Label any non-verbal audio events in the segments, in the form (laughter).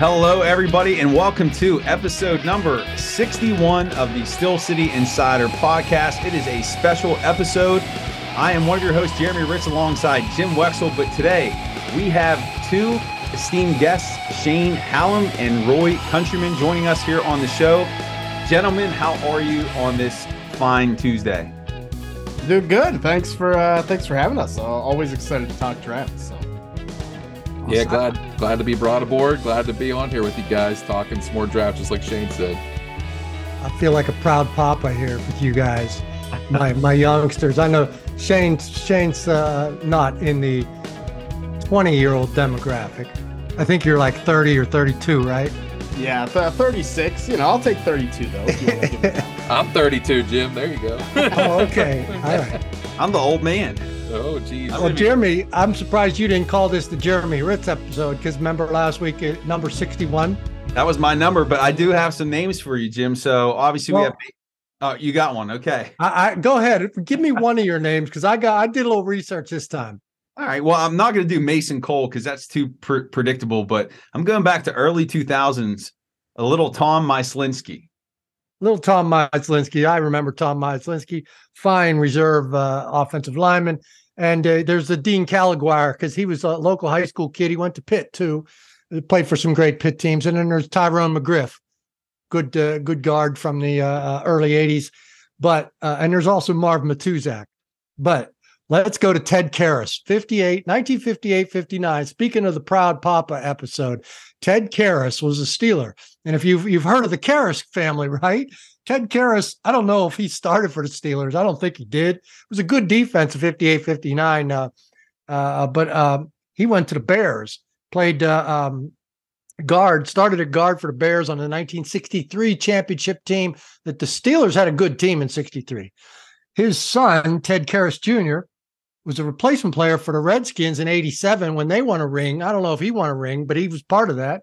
Hello, everybody, and welcome to episode number 61 of the Steel City Insider podcast. It is a special episode. I am one of your hosts, Jeremy Ritz, alongside Jim Wexell. but today we have two esteemed guests, Shane Hallam and Roy Countryman, joining us here on the show. Gentlemen, how are you on this fine Tuesday? Doing good. Thanks for uh, thanks for having us. Uh, always excited to talk drafts. So. Yeah, glad glad to be brought aboard. Glad to be on here with you guys talking some more drafts, just like Shane said. I feel like a proud papa here with you guys, my (laughs) my youngsters. I know Shane Shane's uh, not in the twenty year old demographic. I think you're like thirty or thirty two, right? Yeah, th- 36. You know, I'll take 32 though. if you wanna give it (laughs) that. I'm 32, Jim. There you go. Oh, okay. (laughs) All right. I'm the old man. Oh, geez. Well, Jeremy, I'm surprised you didn't call this the Jeremy Ritz episode because remember last week, uh, number 61? That was my number, but I do have some names for you, Jim. So obviously we have. Oh, you got one. Okay. I, I go ahead. Give me one of your names because I got I did a little research this time. All right. Well, I'm not going to do Mason Cole because that's too pr- predictable, but I'm going back to early 2000s. A little Tom Myslinski. Little Tom Myslinski. I remember Tom Myslinski, fine reserve uh, offensive lineman. And uh, there's the Dean Caliguire because he was a local high school kid. He went to Pitt too, He played for some great Pitt teams. And then there's Tyrone McGriff, good uh, good guard from the uh, uh, early '80s. But uh, and there's also Marv Matuszak. But let's go to Ted Karras, 58, 1958, 59. Speaking of the Proud Papa episode, Ted Karras was a Steeler. And if you've you've heard of the Karras family, (laughs) right? Ted Karras, I don't know if he started for the Steelers. I don't think he did. It was a good defense of 58, 59. Uh, uh, but um, he went to the Bears, played uh, um, guard, started at guard for the Bears on the 1963 championship team that the Steelers had a good team in 63. His son, Ted Karras Jr., was a replacement player for the Redskins in 87 when they won a ring. I don't know if he won a ring, but he was part of that.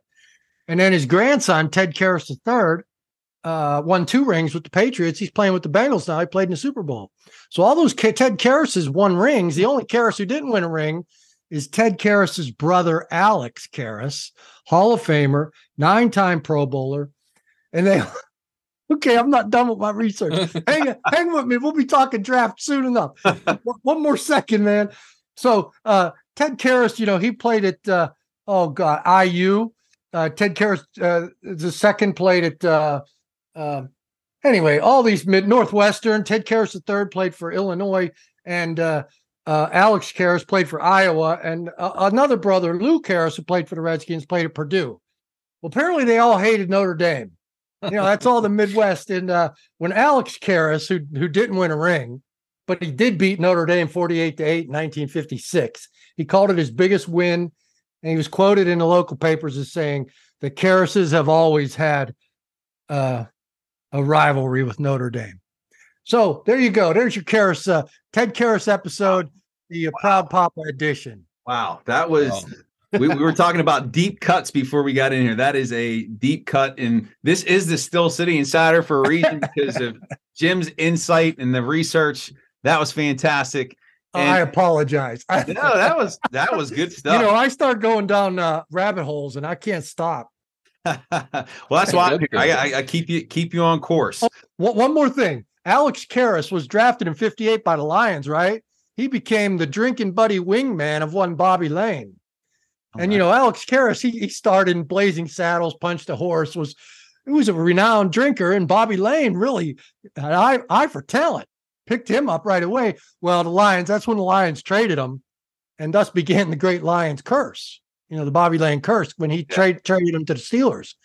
And then his grandson, Ted Karras III, uh, won two rings with the Patriots. He's playing with the Bengals now. He played in the Super Bowl. So all those K- Ted Karras's won rings. The only Karras who didn't win a ring is Ted Karras's brother, Alex Karras, Hall of Famer, nine-time Pro Bowler. And they (laughs) okay, I'm not done with my research. (laughs) hang, hang with me. We'll be talking draft soon enough. (laughs) One- more second, man. So uh Ted Karras, you know, he played at uh oh god, IU. Uh Ted Karras uh the second played at uh um anyway, all these mid Northwestern, Ted Karras the third played for Illinois, and uh uh, Alex Karras played for Iowa, and uh, another brother, Lou Karras, who played for the Redskins, played at Purdue. Well, apparently they all hated Notre Dame. You know, that's all the Midwest. And uh, when Alex Karras, who who didn't win a ring, but he did beat Notre Dame 48 to 8 in 1956, he called it his biggest win. And he was quoted in the local papers as saying, the Karrases have always had uh, a rivalry with Notre Dame. So there you go. There's your Karras, uh, Ted Karras episode, the uh, Proud Papa edition. Wow. That was. we, we were talking about deep cuts before we got in here. That is a deep cut. And this is the Steel City Insider for a reason because of (laughs) Jim's insight and the research. That was fantastic. And- I apologize. I, no, that was that was good stuff. (laughs) you know, I start going down uh, rabbit holes and I can't stop. (laughs) well, that's why I, I, I, keep you keep you on course. Oh, one more thing. Alex Karras was drafted in 58 by the Lions, right? He became the drinking buddy wingman of one Bobby Layne. Oh, and you know, Alex Karras, he, he started in Blazing Saddles, punched a horse, was he was a renowned drinker, and Bobby Layne really had eye, eye for talent, picked him up right away. Well, the Lions, that's when the Lions traded him, and thus began the great Lions curse. You know, the Bobby Layne curse when he yeah. traded him to the Steelers.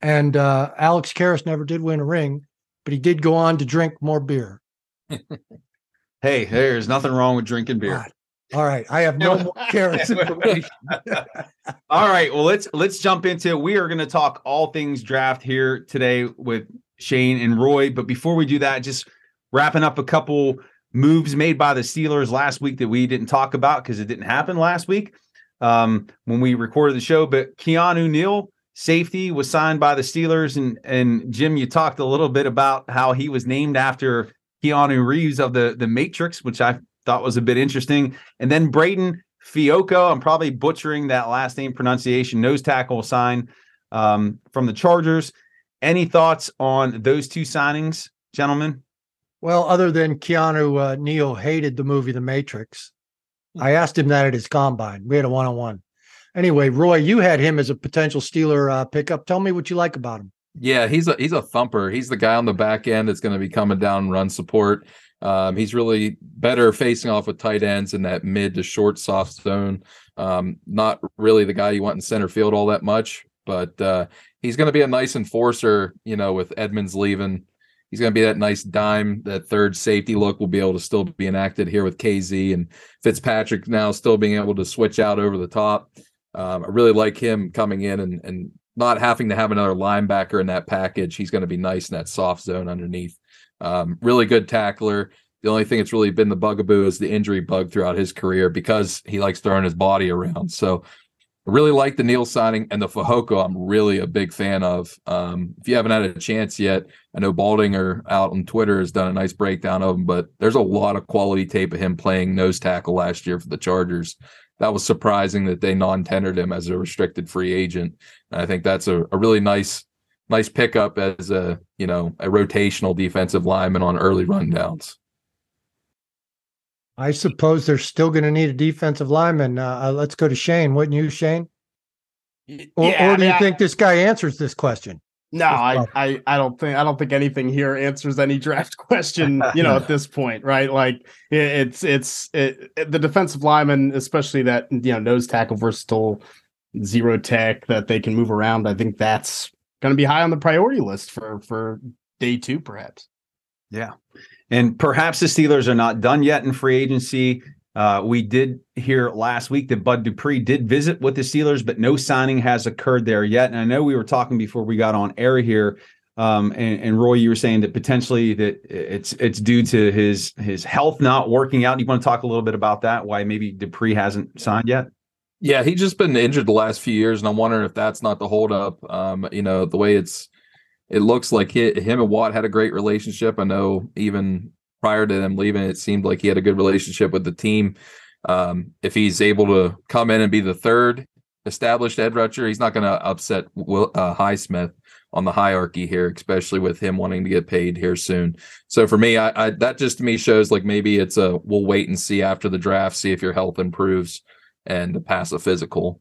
And uh, Alex Karras never did win a ring, but he did go on to drink more beer. (laughs) hey, there's nothing wrong with drinking beer. God. All right, I have no more (laughs) information. all right, well let's let's jump into. It. We are going to talk all things draft here today with Shane and Roy. But before we do that, just wrapping up a couple moves made by the Steelers last week that we didn't talk about because it didn't happen last week um, when we recorded the show. But Keanu Neal, safety, was signed by the Steelers, and and Jim, you talked a little bit about how he was named after Keanu Reeves of the the Matrix, which I thought was a bit interesting. And then Breiden Fehoko, I'm probably butchering that last name pronunciation, nose tackle sign um, from the Chargers. Any thoughts on those two signings, gentlemen? Well, other than Keanu uh, Neal hated the movie The Matrix, I asked him that at his combine. We had a one on one. Anyway, Roy, you had him as a potential Steeler uh, pickup. Tell me what you like about him. Yeah, he's a he's a thumper. He's the guy on the back end that's going to be coming down run support. Um, he's really better facing off with tight ends in that mid to short soft zone. Um, not really the guy you want in center field all that much, but uh, he's going to be a nice enforcer. You know, with Edmunds leaving, he's going to be that nice dime. That third safety look will be able to still be enacted here with KZ and Fitzpatrick now still being able to switch out over the top. Um, I really like him coming in and and not having to have another linebacker in that package. He's going to be nice in that soft zone underneath. Um, really good tackler. The only thing that's really been the bugaboo is the injury bug throughout his career because he likes throwing his body around. So really like the Neal signing and the Fehoko. I'm really a big fan of. Um, if you haven't had a chance yet, I know Baldinger out on Twitter has done a nice breakdown of him, but there's a lot of quality tape of him playing nose tackle last year for the Chargers. That was surprising that they non-tendered him as a restricted free agent. And I think that's a, a really nice nice pickup as a you know a rotational defensive lineman on early rundowns. I suppose they're still going to need a defensive lineman. Uh, uh, let's go to Shane. Wouldn't you, Shane? Or, yeah, or do you I, think this guy answers this question? No, I, I, I don't think I don't think anything here answers any draft (laughs) question. You know, at this point, right? Like it, it's it's it, the defensive lineman, especially that you know nose tackle versatile zero tech that they can move around. I think that's going to be high on the priority list for for day two, perhaps. Yeah, and perhaps the Steelers are not done yet in free agency. Uh, we did hear last week that Bud Dupree did visit with the Steelers, but no signing has occurred there yet. And I know we were talking before we got on air here, um, and, and, Roy, you were saying that potentially that it's it's due to his his health not working out. You want to talk a little bit about that? Why maybe Dupree hasn't signed yet? Yeah, he's just been injured the last few years, and I'm wondering if that's not the holdup. Um, you know, the way it's, it looks like he, him and Watt had a great relationship. I know even prior to them leaving, it seemed like he had a good relationship with the team. Um, if he's able to come in and be the third established edge rusher, he's not going to upset Will, uh, Highsmith on the hierarchy here, especially with him wanting to get paid here soon. So for me, I, I that just to me shows like maybe it's a we'll wait and see after the draft, see if your health improves and pass a physical.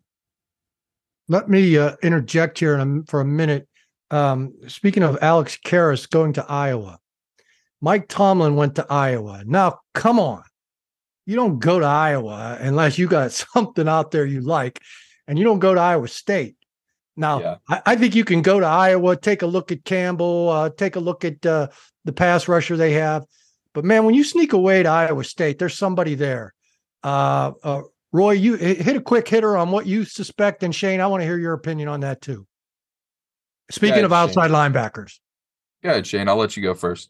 Let me uh, interject here for a minute. Um, speaking of Alex Karras going to Iowa, Mike Tomlin went to Iowa. Now, come on. You don't go to Iowa unless you got (laughs) something out there you like, and you don't go to Iowa State. Now, yeah. I, I, think you can go to Iowa, take a look at Campbell, uh, take a look at uh, the pass rusher they have. But man, when you sneak away to Iowa State, there's somebody there. Uh, uh Roy, you hit a quick hitter on what you suspect, and Shane, I want to hear your opinion on that too. Speaking ahead, of outside Shane. linebackers, Yeah, ahead, Shane. I'll let you go first.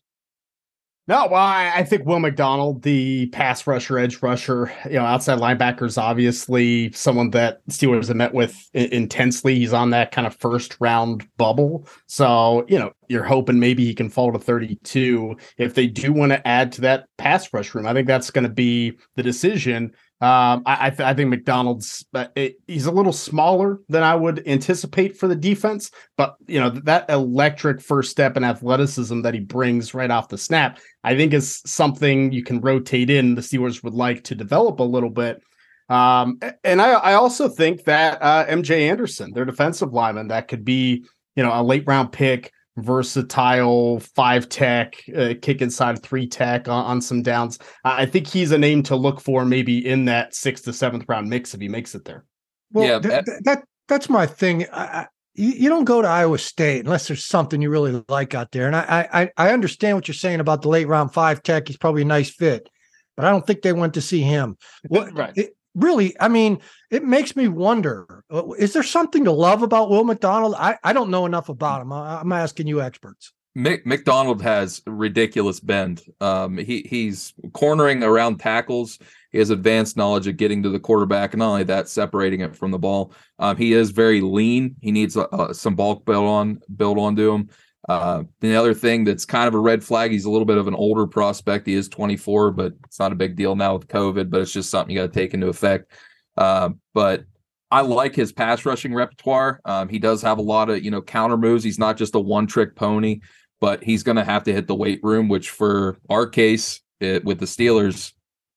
No, well, I, I, think Will McDonald, the pass rusher, edge rusher, you know, outside linebackers, obviously someone that Steelers have met with intensely. He's on that kind of first round bubble. So, you know, you're hoping maybe he can fall to 32. If they do want to add to that pass rush room, I think that's going to be the decision Um, I I, th- I, think McDonald's uh, it, he's a little smaller than I would anticipate for the defense, but you know that electric first step and athleticism that he brings right off the snap, I think is something you can rotate in. The Steelers would like to develop a little bit. Um, and I, I also think that uh, MJ Anderson, their defensive lineman, that could be you know a late round pick versatile five tech, uh, kick inside three tech on, on, some downs. I think he's a name to look for maybe in that sixth to seventh round mix if he makes it there. Well, yeah, that, that, that that's my thing. I, I, you, you don't go to Iowa State unless there's something you really like out there. And I, I I understand what you're saying about the late round five tech. He's probably a nice fit, but I don't think they went to see him. What, right. It, really, I mean, it makes me wonder: uh, is there something to love about Will McDonald? I, I don't know enough about him. I, am asking you, experts. Mick, McDonald has ridiculous bend. Um, he he's cornering around tackles. He has advanced knowledge of getting to the quarterback, and not only that, separating it from the ball. Um, he is very lean. He needs uh, some bulk built on built onto him. Uh, the other thing that's kind of a red flag, he's a little bit of an older prospect. He is 24, but it's not a big deal now with COVID, but it's just something you got to take into effect. Uh, but I like his pass rushing repertoire. Um, he does have a lot of, you know, counter moves. He's not just a one trick pony, but he's going to have to hit the weight room, which for our case it, with the Steelers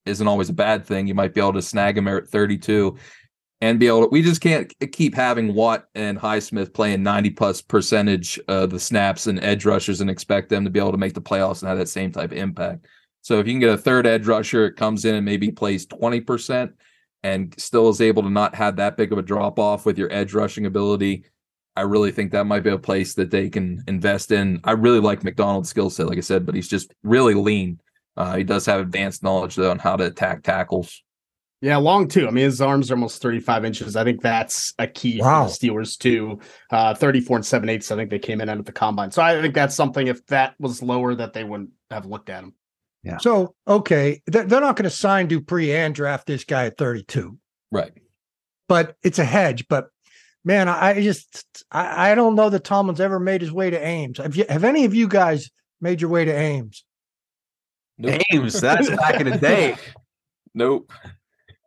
isn't always a bad thing. You might be able to snag him at 32 and be able to, we just can't keep having Watt and Highsmith playing 90 plus percentage of the snaps and edge rushers and expect them to be able to make the playoffs and have that same type of impact. So if you can get a third edge rusher, it comes in and maybe plays 20% and still is able to not have that big of a drop off with your edge rushing ability. I really think that might be a place that they can invest in. I really like McDonald's skill set, like I said, but he's just really lean. Uh, he does have advanced knowledge though on how to attack tackles. Yeah, long too. I mean, his arms are almost 35 inches. I think that's a key wow. for the Steelers too. Uh, 34 and 7 eighths. I think they came in at the combine. So I think that's something if that was lower that they wouldn't have looked at him. Yeah. So okay, they're, they're not going to sign Dupree and draft this guy at 32. Right. But it's a hedge. But man, I just I, I don't know that Tomlin's ever made his way to Ames. Have you have any of you guys made your way to Ames? Nope. Ames, that's back in the day. (laughs) Nope.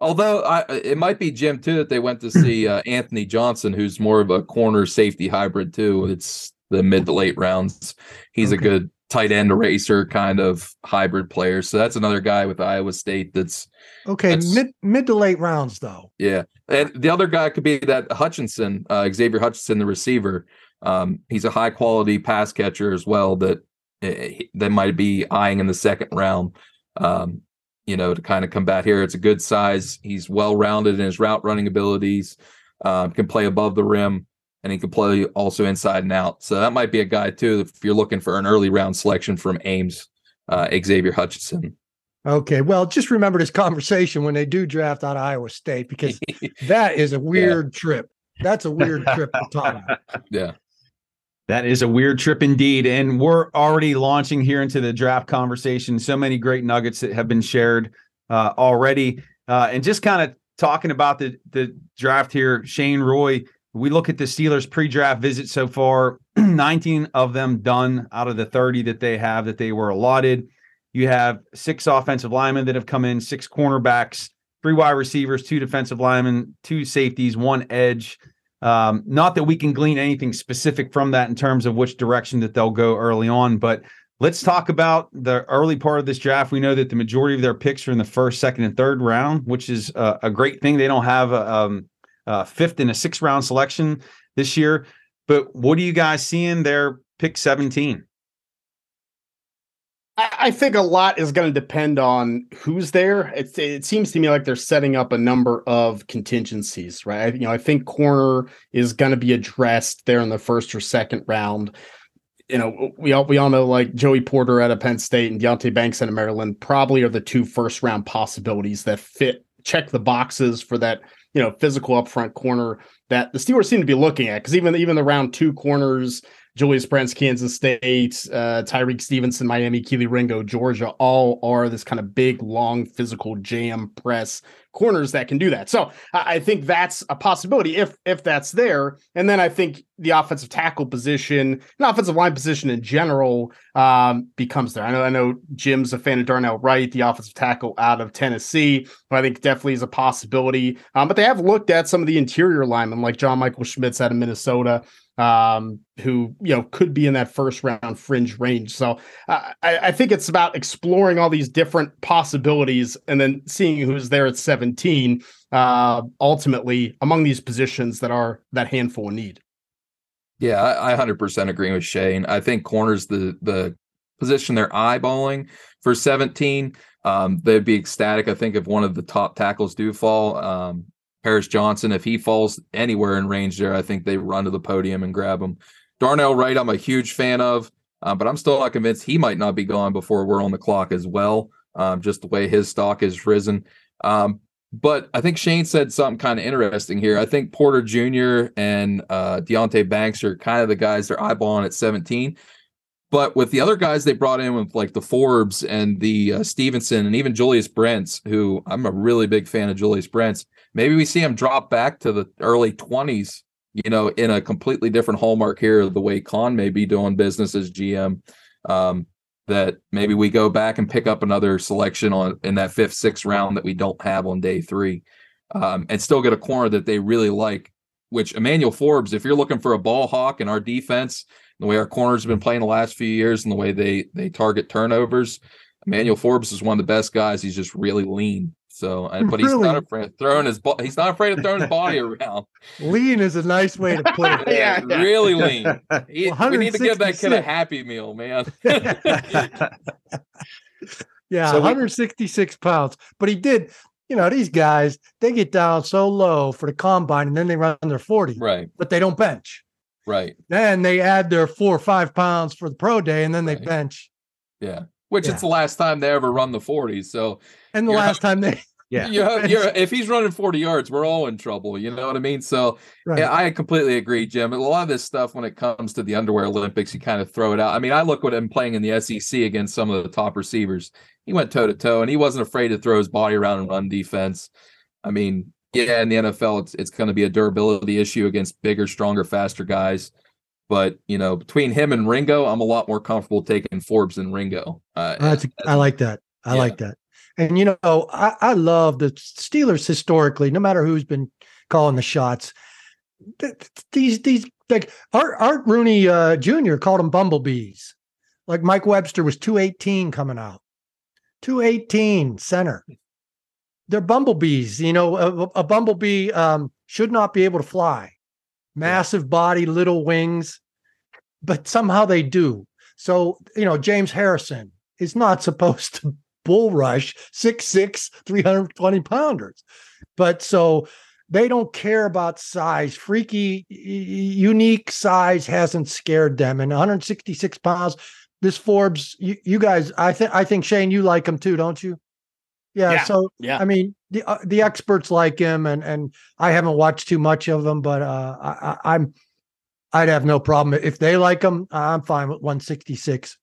Although I, it might be Jim too that they went to see uh, (clears throat) Anthony Johnson, who's more of a corner safety hybrid too. It's the mid to late rounds. He's okay. a good tight end racer kind of hybrid player. So that's another guy with Iowa State that's okay. That's, mid mid to late rounds though. Yeah, and the other guy could be that Hutchinson, uh, Xavier Hutchinson, the receiver. Um, he's a high quality pass catcher as well. That uh, that might be eyeing in the second round. Um, you know, to kind of combat here. It's a good size. He's well rounded in his route running abilities. Um, can play above the rim, and he can play also inside and out. So that might be a guy too if you're looking for an early round selection from Ames, uh, Xavier Hutchinson. Okay, well, just remember this conversation when they do draft out of Iowa State because (laughs) that is a weird yeah. trip. That's a weird trip to talk about. (laughs) Yeah. That is a weird trip indeed. And we're already launching here into the draft conversation. So many great nuggets that have been shared uh, already. Uh, and just kind of talking about the, the draft here, Shane Roy, we look at the Steelers pre draft visit so far, (clears throat) 19 of them done out of the 30 that they have that they were allotted. You have six offensive linemen that have come in, six cornerbacks, three wide receivers, two defensive linemen, two safeties, one edge. Um, not that we can glean anything specific from that in terms of which direction that they'll go early on, but let's talk about the early part of this draft. We know that the majority of their picks are in the first, second, and third round, which is a, great thing. They don't have a, um, a fifth and a sixth round selection this year. But what do you guys see in their pick 17? I think a lot is going to depend on who's there. It, it seems to me like they're setting up a number of contingencies, right? You know, I think corner is going to be addressed there in the first or second round. You know, we all we all know like Joey Porter at a Penn State and Deonte Banks at a Maryland probably are the two first round possibilities that fit check the boxes for that you know physical upfront corner that the Steelers seem to be looking at because even even the round two corners Julius Brents, Kansas State, uh, Tyrique Stevenson, Miami, Kelee Ringo, Georgia, all are this kind of big, long, physical jam press corners that can do that. So I, I think that's a possibility if if that's there. And then I think the offensive tackle position and offensive line position in general um, becomes there. I know I know Jim's a fan of Darnell Wright, the offensive tackle out of Tennessee, I think definitely is a possibility. Um, but they have looked at some of the interior linemen like John Michael Schmitz out of Minnesota um, who you know could be in that first round fringe range. So uh, I, I, think it's about exploring all these different possibilities and then seeing who's there at 17. Uh, ultimately, among these positions that are that handful of need. Yeah, I, I 100% agree with Shane. I think corners the the position they're eyeballing for 17. Um, they'd be ecstatic. I think if one of the top tackles do fall, um, Paris Johnson, if he falls anywhere in range there, I think they run to the podium and grab him. Darnell Wright, I'm a huge fan of, uh, but I'm still not convinced he might not be gone before we're on the clock as well, um, just the way his stock has risen. Um, but I think Shane said something kind of interesting here. I think Porter Jr. and uh, Deonte Banks are kind of the guys they're eyeballing at 17. But with the other guys they brought in with like the Forbes and the uh, Stevenson and even Julius Brents, who I'm a really big fan of Julius Brents, maybe we see him drop back to the early 20s, you know, in a completely different hallmark here, the way Khan may be doing business as GM. Um, that maybe we go back and pick up another selection on in that fifth, sixth round that we don't have on day three, um, and still get a corner that they really like. Which Emmanuel Forbes, if you're looking for a ball hawk in our defense, the way our corners have been playing the last few years and the way they they target turnovers. Emmanuel Forbes is one of the best guys. He's just really lean. So, uh, but he's really? not afraid of throwing his he's not afraid of throwing his body (laughs) around. Lean is a nice way to put it. (laughs) yeah, yeah, really (laughs) lean. He, we need to give that kid a happy meal, man. yeah, so 166 we, pounds. But he did, you know, these guys they get down so low for the combine, and then they run their 40, right? But they don't bench. Right. Then they add their four or five pounds for the pro day, and then they right. bench. Yeah. Which yeah. it's the last time they ever run the 40s. So and the last time they (laughs) yeah you're, (laughs) you're, if he's running 40 yards we're all in trouble you know what i mean so right. yeah, i completely agree jim a lot of this stuff when it comes to the underwear olympics you kind of throw it out i mean i look at him playing in the sec against some of the top receivers he went toe to toe and he wasn't afraid to throw his body around and run defense i mean yeah, in the NFL, it's it's going to be a durability issue against bigger, stronger, faster guys. But you know, between him and Ringo, I'm a lot more comfortable taking Forbes than Ringo. Uh, That's, as, I like that. I yeah. like that. And you know, I, I love the Steelers historically. No matter who's been calling the shots, these these like Art Art Rooney uh, Jr. called them bumblebees. Like Mike Webster was 218 coming out. 218 center they're bumblebees. You know, a, a bumblebee um, should not be able to fly. Massive body, little wings, but somehow they do. So, you know, James Harrison is not supposed to bull rush 6'6, 320 pounders. But so they don't care about size. Freaky, unique size hasn't scared them. And 166 pounds, this Forbes, you, you guys, I think, I think Shane, you like him too, don't you? Yeah, yeah, So yeah, I mean the uh, the experts like him, and and I haven't watched too much of them, but uh, I, I'm I'd have no problem if they like him. I'm fine with 166.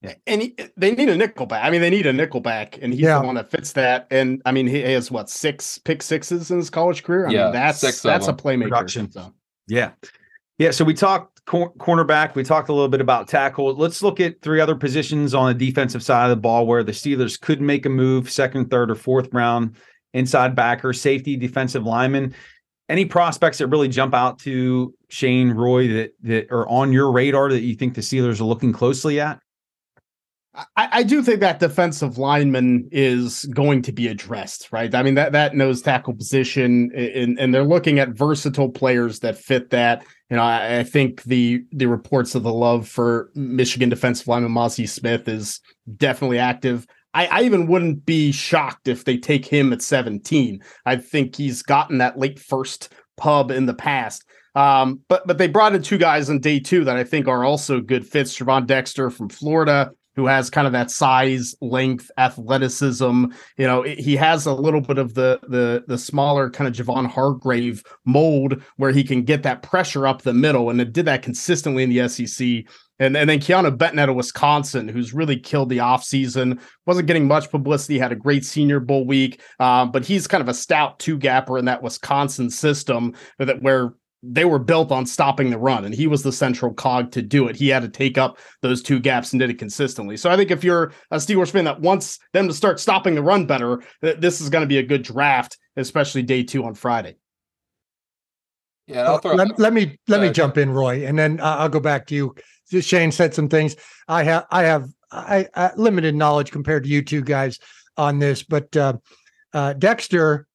Yeah. And he, they need a nickel back. I mean, they need a nickel back, and he's yeah. the one that fits that. And I mean, he has what six pick sixes in his college career. I yeah, mean, that's that's a playmaker. Production. So. Yeah, yeah. So we talked cor- cornerback. We talked a little bit about tackle. Let's look at three other positions on the defensive side of the ball where the Steelers could make a move second, third, or fourth round. Inside backer, safety, defensive lineman. Any prospects that really jump out to Shane Roy that that are on your radar that you think the Steelers are looking closely at? I, I, do think that defensive lineman is going to be addressed, right? I mean that that nose tackle position, and, and they're looking at versatile players that fit that. You know, I, I, think the the reports of the love for Michigan defensive lineman Mazi Smith is definitely active. I, I even wouldn't be shocked if they take him at 17. I think he's gotten that late first pub in the past. Um, but but they brought in two guys on day two that I think are also good fits. Gervon Dexter from Florida who has kind of that size, length, athleticism. You know, he has a little bit of the the the smaller kind of Javon Hargrave mold where he can get that pressure up the middle, and it did that consistently in the SEC. And, and then Keanu Benton out of Wisconsin, who's really killed the offseason, wasn't getting much publicity, had a great senior bowl week, um, but he's kind of a stout two gapper in that Wisconsin system that where they were built on stopping the run, and he was the central cog to do it. He had to take up those two gaps and did it consistently. So I think if you're a Steelers fan that wants them to start stopping the run better, this is going to be a good draft, especially day two on Friday. Yeah, I'll throw, let, let me let uh, me jump in, Roy, and then uh, I'll go back to you. Shane said some things. I have I have I, I, limited knowledge compared to you two guys on this, but uh, uh, Dexter,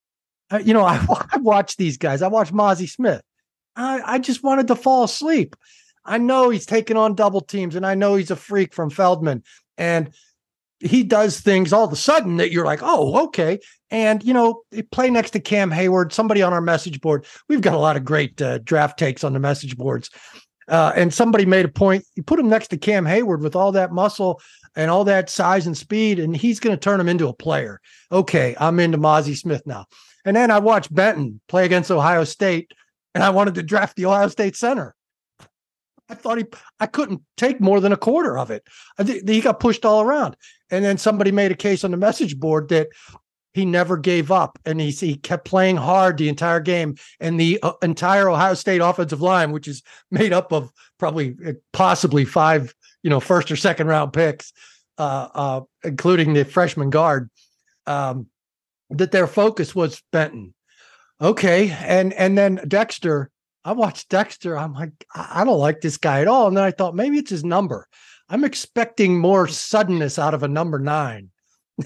uh, you know, (laughs) I, I watch these guys. I watch Mazi Smith. I, I just wanted to fall asleep. I know he's taking on double teams, and I know he's a freak from Feldman, and he does things all of a sudden that you're like, oh, okay. And you know, play next to Cam Heyward, somebody on our message board. We've got a lot of great uh, draft takes on the message boards. Uh, and somebody made a point. You put him next to Cam Heyward with all that muscle and all that size and speed, and he's going to turn him into a player. Okay, I'm into Mazi Smith now. And then I watched Benton play against Ohio State, and I wanted to draft the Ohio State center. I thought he, I couldn't take more than a quarter of it. I he got pushed all around. And then somebody made a case on the message board that he never gave up and he, he kept playing hard the entire game. And the uh, entire Ohio State offensive line, which is made up of probably uh, possibly five, you know, first or second round picks, uh, uh, including the freshman guard, um, that their focus was Benton. Okay. And, and then Dexter, I watched Dexter. I'm like, I don't like this guy at all. And then I thought maybe it's his number. I'm expecting more suddenness out of a number nine. (laughs)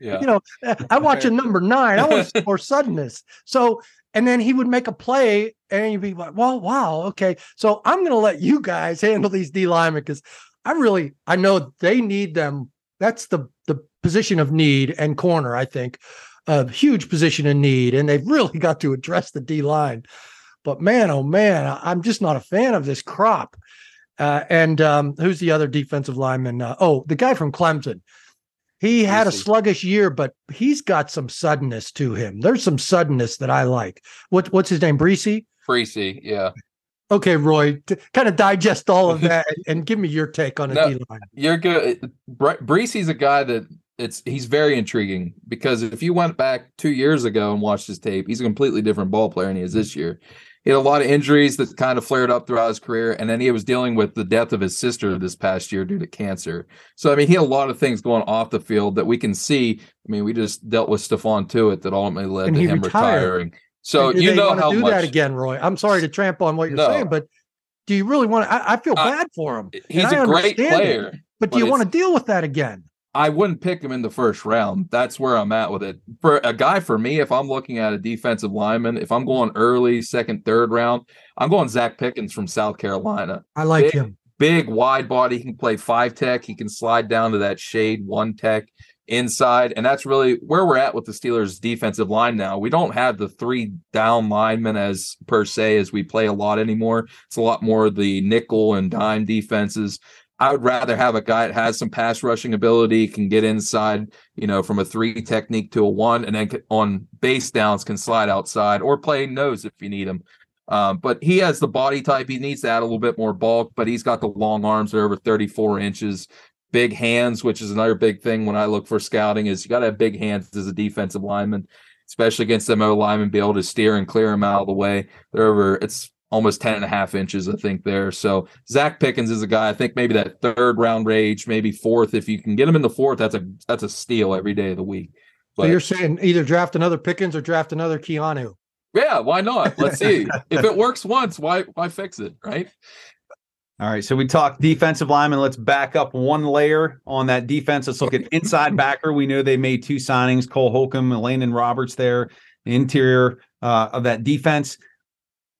Yeah. you know, (laughs) I watch a number nine. I want (laughs) more suddenness. So, and then he would make a play, and you'd be like, "Well, wow, okay." So I'm going to let you guys handle these D linemen because I really, I know they need them. That's the the position of need and corner. I think a huge position in need, and they've really (laughs) got to address the D line. But man, oh man, I'm just not a fan of this crop. Uh, and um, who's the other defensive lineman? Uh, oh, the guy from Clemson. He had a sluggish year, but he's got some suddenness to him. There's some suddenness that I like. What what's his name? Bresee? Bresee, yeah. Okay, Roy, kind of digest all of (laughs) that and give me your take on a no, line. You're good. Bresee's a guy that it's he's very intriguing because if you went back two years ago and watched his tape, he's a completely different ball player than he is this year he had a lot of injuries that kind of flared up throughout his career, and then he was dealing with the death of his sister this past year due to cancer. So I mean, he had a lot of things going off the field that we can see. I mean, we just dealt with Stephon Tuitt that ultimately led and to him retired. retiring. So you know how do much that again, Roy. I'm sorry to trample on what you're no. saying, but do you really want to? I, I feel bad for him. He's a great player, it, but, but do you want to deal with that again? I wouldn't pick him in the first round. That's where I'm at with it. For a guy for me, if I'm looking at a defensive lineman, if I'm going early, second, third round, I'm going Zacch Pickens from South Carolina. I like big, him. Big wide body. He can play five tech. He can slide down to that shade one tech inside. And that's really where we're at with the Steelers defensive line now. We don't have the three down linemen as per se as we play a lot anymore. It's a lot more the nickel and dime defenses. I would rather have a guy that has some pass rushing ability, can get inside, you know, from a three technique to a one, and then on base downs can slide outside or play nose if you need him. Um, but he has the body type. He needs to add a little bit more bulk, but he's got the long arms that are over 34 inches, big hands, which is another big thing when I look for scouting is you got to have big hands as a defensive lineman, especially against them O linemen, be able to steer and clear them out of the way. They're over, it's almost 10 and a half inches, I think, there. So Zacch Pickens is a guy, I think maybe that third round range, maybe fourth. If you can get him in the fourth, that's a that's a steal every day of the week. But, so you're saying either draft another Pickens or draft another Keanu. Yeah, why not? Let's see. (laughs) if it works once, why why fix it, right? All right, so we talked defensive lineman. Let's back up one layer on that defense. Let's look at inside backer. We know they made two signings: Cole Holcomb, and Landon Roberts. There, the interior uh, of that defense.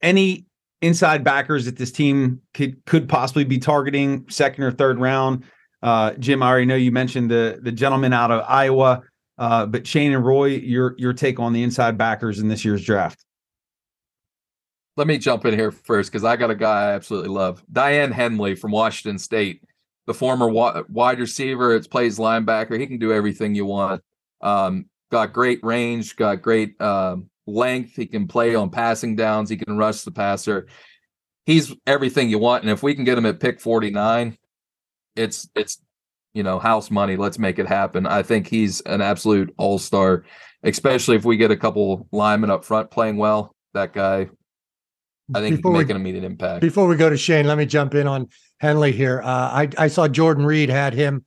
Any inside backers that this team could could possibly be targeting second or third round. Uh, Jim, I already know you mentioned the the gentleman out of Iowa, uh, but Shane and Roy, your your take on the inside backers in this year's draft. Let me jump in here first because I got a guy I absolutely love, Daiyan Henley from Washington State. the former wide receiver. It's plays linebacker. He can do everything you want. Um, got great range. Got great um, length. He can play on passing downs. He can rush the passer. He's everything you want. And if we can get him at pick 49, it's it's you know house money. Let's make it happen. I think he's an absolute all star, especially if we get a couple linemen up front playing well. That guy, I think, before make we, an immediate impact. Before we go to Shane, let me jump in on Henley here. Uh, I I saw Jordan Reid had him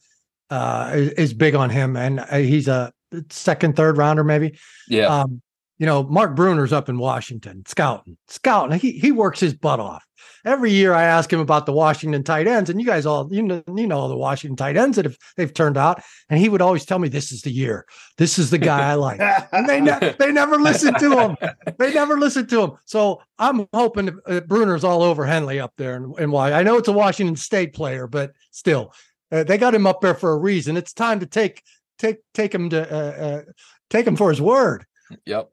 uh, is big on him, and uh, he's a second, third rounder, maybe. Yeah. Um, you know, Mark Bruener's up in Washington scouting, scouting. He he works his butt off. Every year I ask him about the Washington tight ends, and you guys all you know you know the Washington tight ends that have they've turned out, and he would always tell me this is the year, this is the guy I like. and they ne- they never listen to him. They never listen to him. So I'm hoping uh, Bruener's all over Henley up there, and, and why I know it's a Washington State player, but still, uh, they got him up there for a reason. It's time to take take take him to uh, uh, take him for his word. Yep.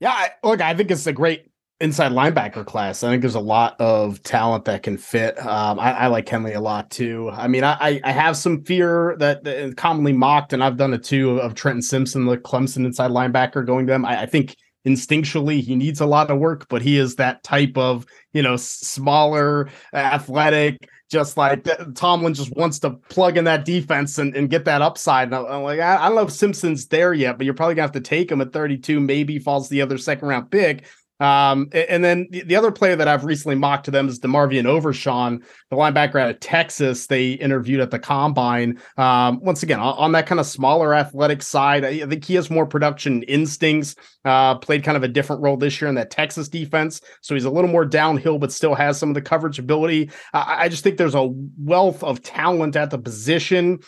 Yeah, I, look, I think it's a great inside linebacker class. I think there's a lot of talent that can fit. Um, I, I, like Henley a lot too. I mean, I, I have some fear that, commonly mocked, and I've done it too, of Trenton Simpson, the Clemson inside linebacker, going to them. I, I think instinctually he needs a lot of work, but he is that type of you know smaller, athletic. Just like Tomlin just wants to plug in that defense and, and get that upside. And I'm like, I, I don't know if Simpson's there yet, but you're probably gonna have to take him at 32. Maybe falls the other second round pick. Um, and then the other player that I've recently mocked to them is DeMarvion Overshown, the linebacker out of Texas. They interviewed at the combine. Um, once again, on, that kind of smaller athletic side, I think he has more production instincts. Uh, played kind of a different role this year in that Texas defense, so he's a little more downhill, but still has some of the coverage ability. I, I just think there's a wealth of talent at the position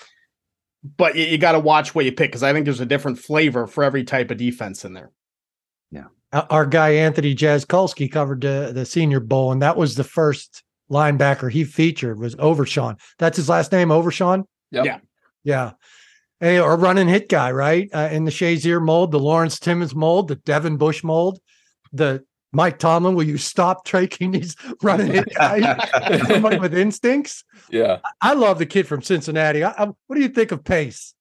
but you, you got to watch what you pick because I think there's a different flavor for every type of defense in there. Yeah our guy Anthony Jaskolski covered the, the Senior Bowl, and that was the first linebacker he featured was Overshown. That's his last name, Overshown. Yep. Yeah, yeah. Hey, or running hit guy, right? Uh, in the Shazier mold, the Lawrence Timmons mold, the Devin Bush mold, the Mike Tomlin. Will you stop taking these (laughs) running hit (laughs) guys somebody with instincts? Yeah, I, I, love the kid from Cincinnati. I, I, what do you think of Pace?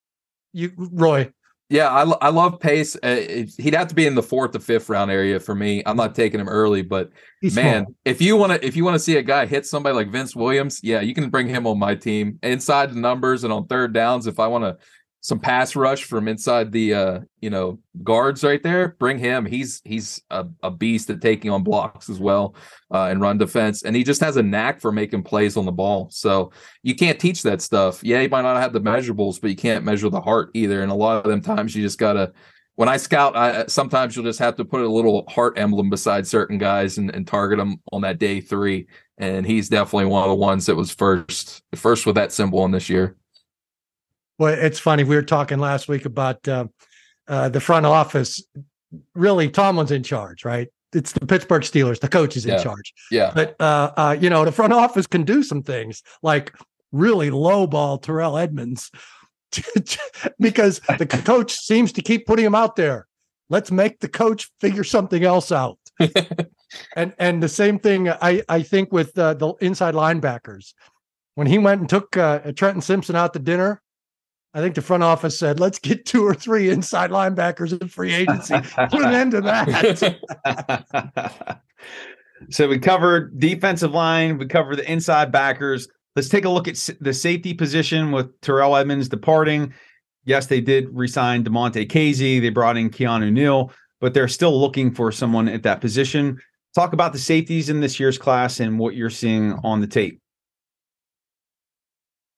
You, Roy? Yeah, I, I love Pace. Uh, he'd have to be in the fourth to fifth round area for me. I'm not taking him early, but He's man, small. if you want to if you want to see a guy hit somebody like Vince Williams, yeah, you can bring him on my team inside the numbers and on third downs. If I want to some pass rush from inside the uh you know guards right there. Bring him. He's he's a, a beast at taking on blocks as well uh and run defense. And he just has a knack for making plays on the ball. So you can't teach that stuff. Yeah he might not have the measurables but you can't measure the heart either. And a lot of them times you just gotta when i scout I, sometimes you'll just have to put a little heart emblem beside certain guys and, and target them on that day three. And he's definitely one of the ones that was first first with that symbol on this year well, it's funny. We were talking last week about uh, uh, the front office. Really, Tomlin's in charge, right? It's the Pittsburgh Steelers. The coach is in yeah. charge. Yeah. But uh, uh, you know, the front office can do some things like really lowball Terrell Edmunds (laughs) because the coach seems to keep putting him out there. Let's make the coach figure something else out. (laughs) and and the same thing I I think with uh, the inside linebackers when he went and took uh, Trenton Simpson out to dinner I think the front office said, let's get two or three inside linebackers in free agency. Put an end to that. (laughs) so we covered defensive line, we covered the inside backers. Let's take a look at the safety position with Terrell Edmunds departing. Yes, they did resign Damontae Kazee. They brought in Keanu Neal, but they're still looking for someone at that position. Talk about the safeties in this year's class and what you're seeing on the tape.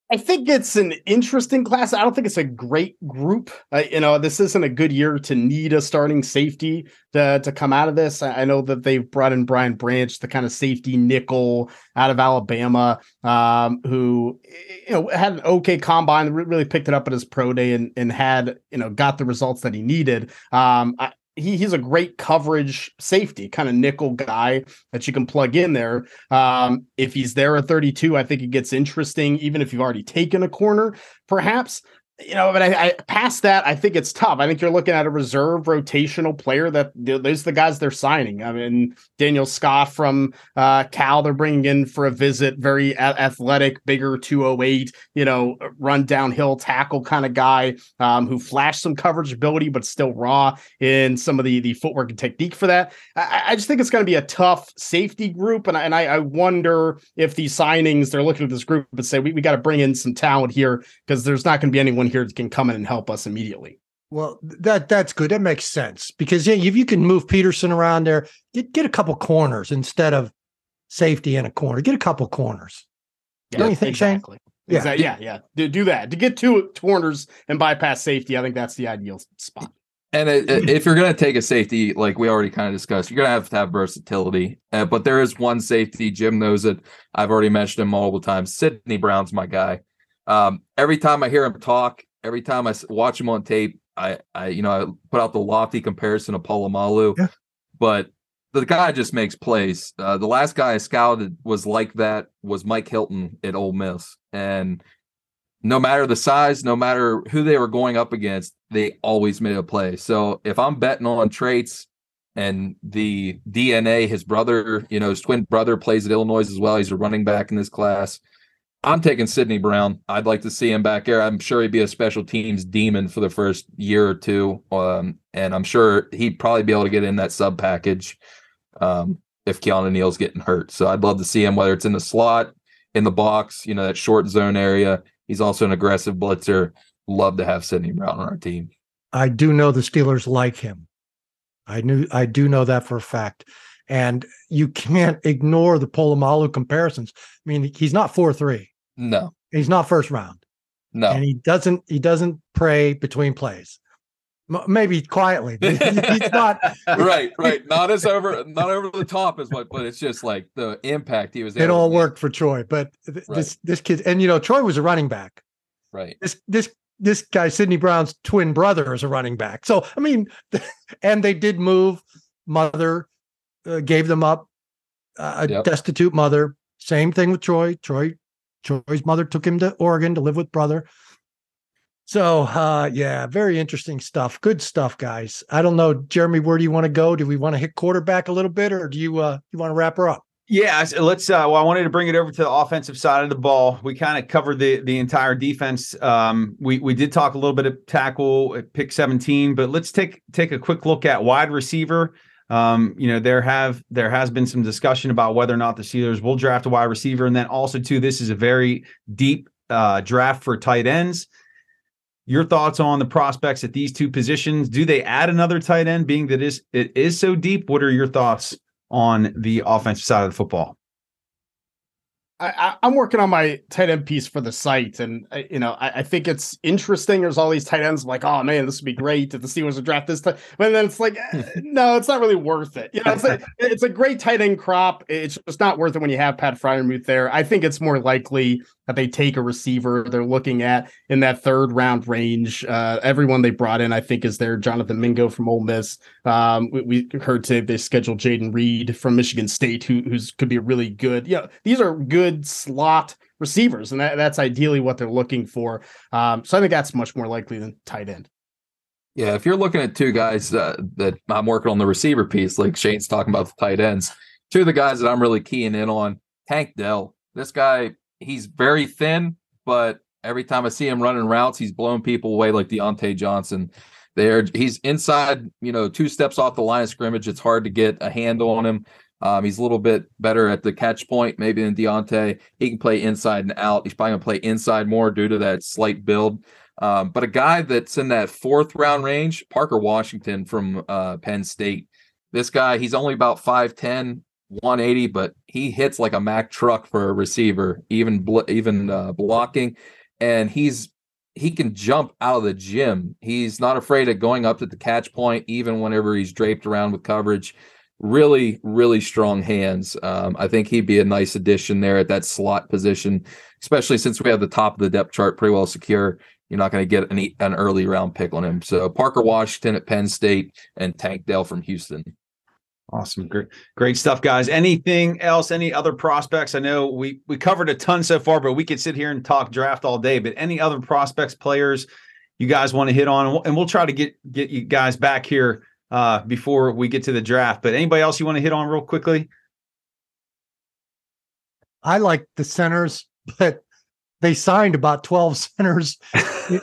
I think it's an interesting class. I don't think it's a great group. Uh, you know, this isn't a good year to need a starting safety to, to come out of this. I, know that they've brought in Brian Branch, the kind of safety nickel out of Alabama, um, who you know had an okay combine, really picked it up at his pro day and and had you know got the results that he needed. Um, I, he, he's a great coverage safety, kind of nickel guy that you can plug in there. Um, if he's there at 32, I think it gets interesting, even if you've already taken a corner, perhaps. You know, but I, I past that, I think it's tough. I think you're looking at a reserve rotational player that those are the guys they're signing. I mean, Daniel Scott from uh, Cal, they're bringing in for a visit, very a- athletic, bigger 208, you know, run downhill tackle kind of guy um, who flashed some coverage ability, but still raw in some of the the footwork and technique for that. I, I just think it's going to be a tough safety group, and I, and I, I wonder if these signings they're looking at this group and say we, we got to bring in some talent here because there's not going to be anyone here can come in and help us immediately. Well, that that's good. That makes sense because yeah, if you can move Peterson around there, get get a couple corners instead of safety in a corner. Get a couple corners. Yeah, Don't you think, exactly. Yeah. Exactly. Yeah, yeah. Do, do that to get two corners and bypass safety. I think that's the ideal spot. And it, it- if you're going to take a safety, like we already kind of discussed, you're going to have to have versatility. Uh, but there is one safety. Jim knows it. I've already mentioned him multiple times. Sidney Brown's my guy. Um, every time I hear him talk, every time I watch him on tape, I, I, you know, I put out the lofty comparison of Polamalu, Yeah. but the guy just makes plays. Uh, the last guy I scouted was like that was Mike Hilton at Ole Miss, and no matter the size, no matter who they were going up against, they always made a play. So if I'm betting on traits and the DNA, his brother, you know, his twin brother plays at Illinois as well. He's a running back in this class. I'm taking Sidney Brown. I'd like to see him back there. I'm sure he'd be a special teams demon for the first year or two. Um, and I'm sure he'd probably be able to get in that sub package um, if Keanu Neal's getting hurt. So I'd love to see him, whether it's in the slot, in the box, you know, that short zone area. He's also an aggressive blitzer. Love to have Sidney Brown on our team. I do know the Steelers like him. I knew I do know that for a fact. And you can't ignore the Polamalu comparisons. I mean, he's not four three. No, He's not first round, no. and he doesn't he doesn't pray between plays. M- maybe quietly. he's (laughs) not. right, right. Not as over, not over the top as what, but it's just like the impact he was. It all worked for Troy, but th- this this kid, and you know, Troy was a running back. Right. This this this guy, Sidney Brown's twin brother, is a running back. So I mean, (laughs) and they did move. Mother uh, gave them up. Uh, a Yep. destitute mother. Same thing with Troy. Troy Troy's mother took him to Oregon to live with brother. So uh yeah, very interesting stuff. Good stuff, guys. I don't know, Jeremy, where do you want to go? Do we want to hit quarterback a little bit or do you uh you want to wrap her up? Yeah, let's. Uh, well, I wanted to bring it over to the offensive side of the ball. We kind of covered the the entire defense. Um, we we did talk a little bit of tackle at pick seventeen, but let's take take a quick look at wide receiver. Um, you know, there have there has been some discussion about whether or not the Steelers will draft a wide receiver, and then also too, this is a very deep uh, draft for tight ends. Your thoughts on the prospects at these two positions? Do they add another tight end, being that is it is so deep? What are your thoughts on the offensive side of the football? I, I, I'm working on my tight end piece for the site, and uh, you know, I, I think it's interesting. There's all these tight ends. I'm like, oh man, this would be great if the Steelers would draft this. Time. But then it's like, eh, (laughs) no, it's not really worth it. You know, it's a, (laughs) it's a great tight end crop. It's just not worth it when you have Pat Freiermuth there. I think it's more likely that they take a receiver they're looking at in that third round range. Uh, everyone they brought in, I think, is there. Jonathan Mingo from Ole Miss. Um, we, we heard today they scheduled Jayden Reed from Michigan State, who who's could be really good. Yeah, these are good slot receivers, and that, that's ideally what they're looking for. Um, so I think that's much more likely than tight end. Yeah, if you're looking at two guys uh, that I'm working on the receiver piece, like Shane's talking about the tight ends, two of the guys that I'm really keying in on, Tank Dell. This guy, he's very thin, but every time I see him running routes, he's blowing people away like Diontae Johnson. There, he's inside, you know, two steps off the line of scrimmage. It's hard to get a handle on him. Um, he's a little bit better at the catch point, maybe than Deontay. He can play inside and out. He's probably gonna play inside more due to that slight build. Um, but a guy that's in that fourth round range, Parker Washington from uh, Penn State. This guy, he's only about 5'10, 180, but he hits like a Mack truck for a receiver, even bl- even uh, blocking. And he's he can jump out of the gym. He's not afraid of going up to the catch point, even whenever he's draped around with coverage. Really, really strong hands. Um, I think he'd be a nice addition there at that slot position, especially since we have the top of the depth chart pretty well secure. You're not going to get an, an early round pick on him. So Parker Washington at Penn State and Tank Dell from Houston. Awesome. Great, great stuff, guys. Anything else? Any other prospects? I know we we covered a ton so far, but we could sit here and talk draft all day. But any other prospects, players you guys want to hit on? And we'll, and we'll try to get get you guys back here uh, before we get to the draft. But anybody else you want to hit on real quickly? I like the centers, but they signed about 12 (laughs) centers (laughs)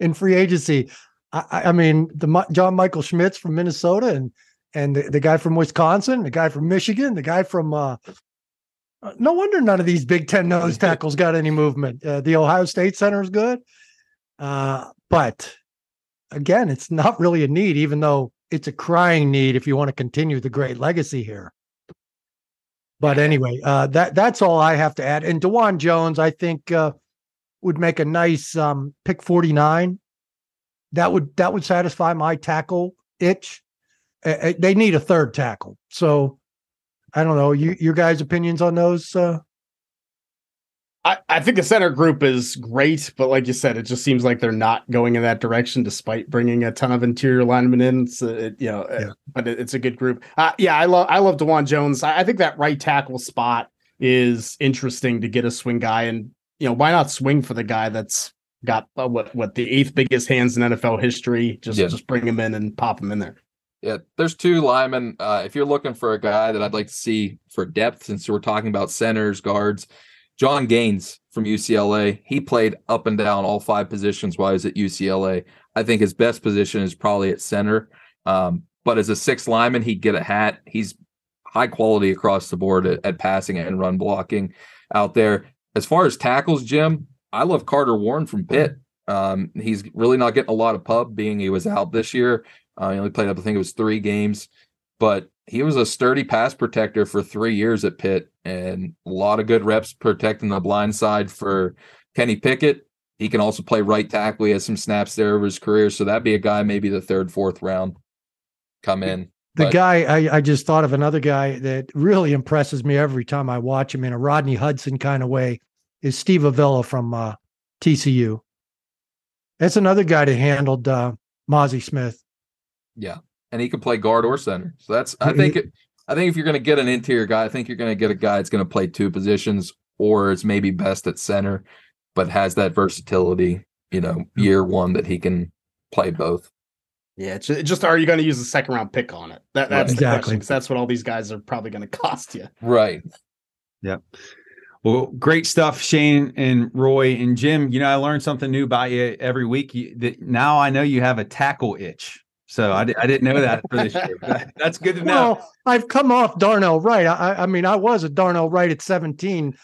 in free agency. I, I, mean, the John Michael Schmitz from Minnesota and and the, the guy from Wisconsin, the guy from Michigan, the guy from uh, uh no wonder none of these Big Ten nose tackles got any movement. Uh, the Ohio State center is good, uh, but again, it's not really a need, even though it's a crying need if you want to continue the great legacy here. But anyway, uh, that that's all I have to add. And Dawand Jones, I think, uh, would make a nice um, pick forty nine. That would that would satisfy my tackle itch. They need a third tackle, so I don't know. You your guys' opinions on those? Uh, I, I think the center group is great, but like you said, it just seems like they're not going in that direction despite bringing a ton of interior linemen in. So it, you know, uh, yeah. but it, it's a good group. Uh, yeah, I love I love Dawand Jones. I, I think that right tackle spot is interesting to get a swing guy, and you know, why not swing for the guy that's got uh, what what the eighth biggest hands in NFL history? Just yeah. just bring him in and pop him in there. Yeah, there's two linemen. Uh, if you're looking for a guy that I'd like to see for depth, since we're talking about centers, guards, Jon Gaines from UCLA, he played up and down all five positions while he was at UCLA. I think his best position is probably at center. Um, but as a six lineman, he'd get a hat. He's high quality across the board at, at, passing and run blocking out there. As far as tackles, Jim, I love Carter Warren from Pitt. Um, he's really not getting a lot of pub, being he was out this year. Uh, he only played up, I think it was three games, but he was a sturdy pass protector for three years at Pitt and a lot of good reps protecting the blind side for Kenny Pickett. He can also play right tackle. He has some snaps there over his career. So that'd be a guy maybe the third, fourth round come in. The but, guy, I, I just thought of another guy that really impresses me every time I watch him in a Rodney Hudson kind of way is Steve Avila from uh, TCU. That's another guy that handled uh, Mazi Smith. Yeah and he can play guard or center. So that's I think it, I think if you're going to get an interior guy, I think you're going to get a guy that's going to play two positions or it's maybe best at center, but has that versatility. You know, hmm. year one that he can play both. Yeah, it's just are you going to use a second round pick on it? That, that's right. exactly that's what all these guys are probably going (laughs) to cost you. Right. Yep. Well, great stuff, Shane and Roy and Jim. You know, I learned something new about you every week. You, that now I know you have a tackle itch. So I, I didn't know that for this year. that's good to know. Well, I've come off Darnell Wright. I, I mean, I was a Darnell Wright at 17,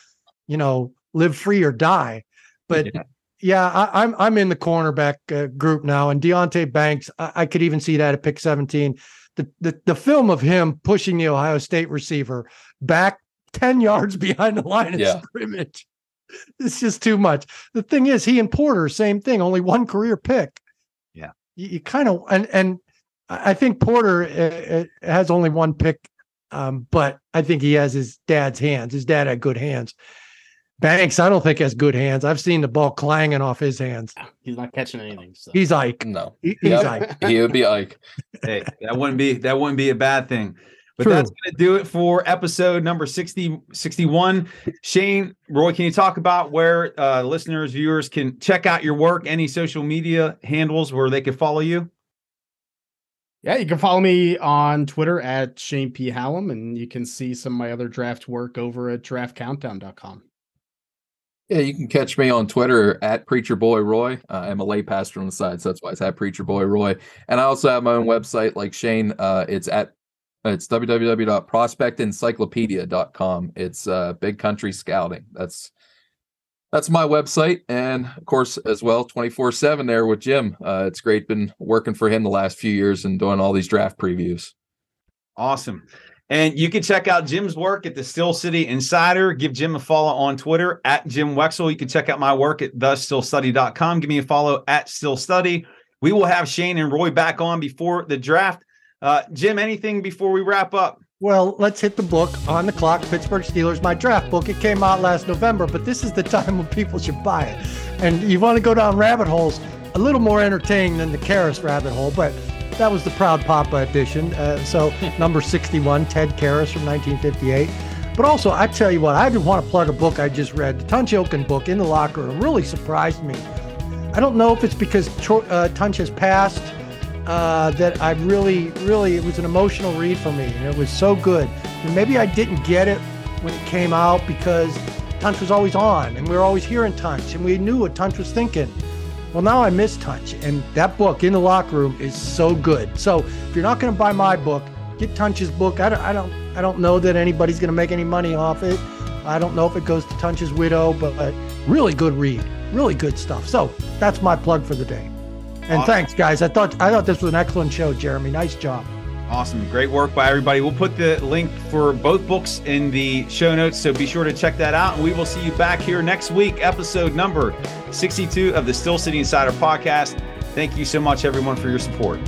you know, live free or die. But yeah, yeah I, am I'm, I'm in the cornerback uh, group now, and Deonte Banks. I, I, could even see that at pick 17. The, the the film of him pushing the Ohio State receiver back 10 (laughs) yards behind the line of yeah. scrimmage. It's just too much. The thing is, he and Porter, same thing, only one career pick you, you kind of and and I think Porter uh, uh, has only one pick, um, but I think he has his dad's hands. His dad had good hands. Banks, I don't think has good hands. I've seen the ball clanging off his hands. He's not catching anything. So. He's Ike. No, he, he's yep. Ike. He would be Ike. hey, that wouldn't be that wouldn't be a bad thing. But True. that's going to do it for episode number 60, 61. Shane, Roy, can you talk about where uh, listeners, viewers can check out your work, any social media handles where they can follow you? Yeah, you can follow me on Twitter at Shane P. Hallam, and you can see some of my other draft work over at draftcountdown.com. Yeah, you can catch me on Twitter at Preacher Boy Roy. Uh, I'm a lay pastor on the side, so that's why it's at Preacher Boy Roy. And I also have my own website, like Shane. Uh, it's at it's www.prospectencyclopedia.com. It's uh, Big Country Scouting. That's that's my website, and of course, as well, twenty four seven there with Jim. Uh, it's great, been working for him the last few years and doing all these draft previews. Awesome. And you can check out Jim's work at the Steel City Insider. Give Jim a follow on Twitter at Jim Wexell. You can check out my work at thestillstudy.com. Give me a follow at Still Study. We will have Shane and Roy back on before the draft. Uh, Jim, anything before we wrap up? Well, let's hit the book on the clock. Pittsburgh Steelers, my draft book. It came out last November, but this is the (laughs) time when people should buy it. And you want to go down rabbit holes, a little more entertaining than the Karras rabbit hole, but that was the Proud Papa edition. Uh, so (laughs) number 61, Ted Karras from 1958. But also, I tell you what, I did want to plug a book I just read. The Tunch Ilkin book, In the Locker Room, really surprised me. I don't know if it's because uh, Tunch has passed uh, that I really, really, it was an emotional read for me, and it was so good. And maybe I didn't get it when it came out because Tunch was always on, and we were always hearing Tunch, and we knew what Tunch was thinking. Well, now I miss Tunch, and that book in the locker room is so good. So if you're not going to buy my book, get Tunch's book. I don't, I don't, I don't know that anybody's going to make any money off it. I don't know if it goes to Tunch's widow, but really good read, really good stuff. So that's my plug for the day. And awesome. thanks, guys. I thought I thought this was an excellent show, Jeremy. Nice job. Awesome. Great work by everybody. We'll put the link for both books in the show notes, so be sure to check that out. And we will see you back here next week, episode number 62 of the Steel City Insider podcast. Thank you so much, everyone, for your support.